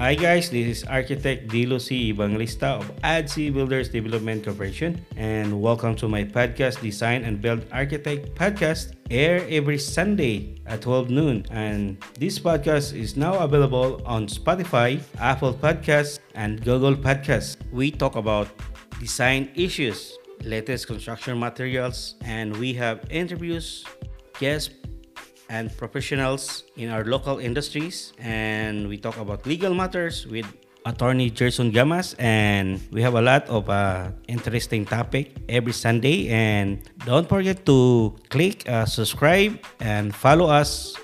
Hi guys, this is Architect Dilo C. Evangelista of ADC Builders Development Corporation and welcome to my podcast Design and Build Architect podcast air every Sunday at 12 noon and this podcast is now available on Spotify, Apple Podcasts and Google Podcasts. We talk about design issues, latest construction materials and we have interviews, guests and professionals in our local industries. And we talk about legal matters with attorney Gerson Gamas and we have a lot of uh, interesting topic every Sunday and don't forget to click uh, subscribe and follow us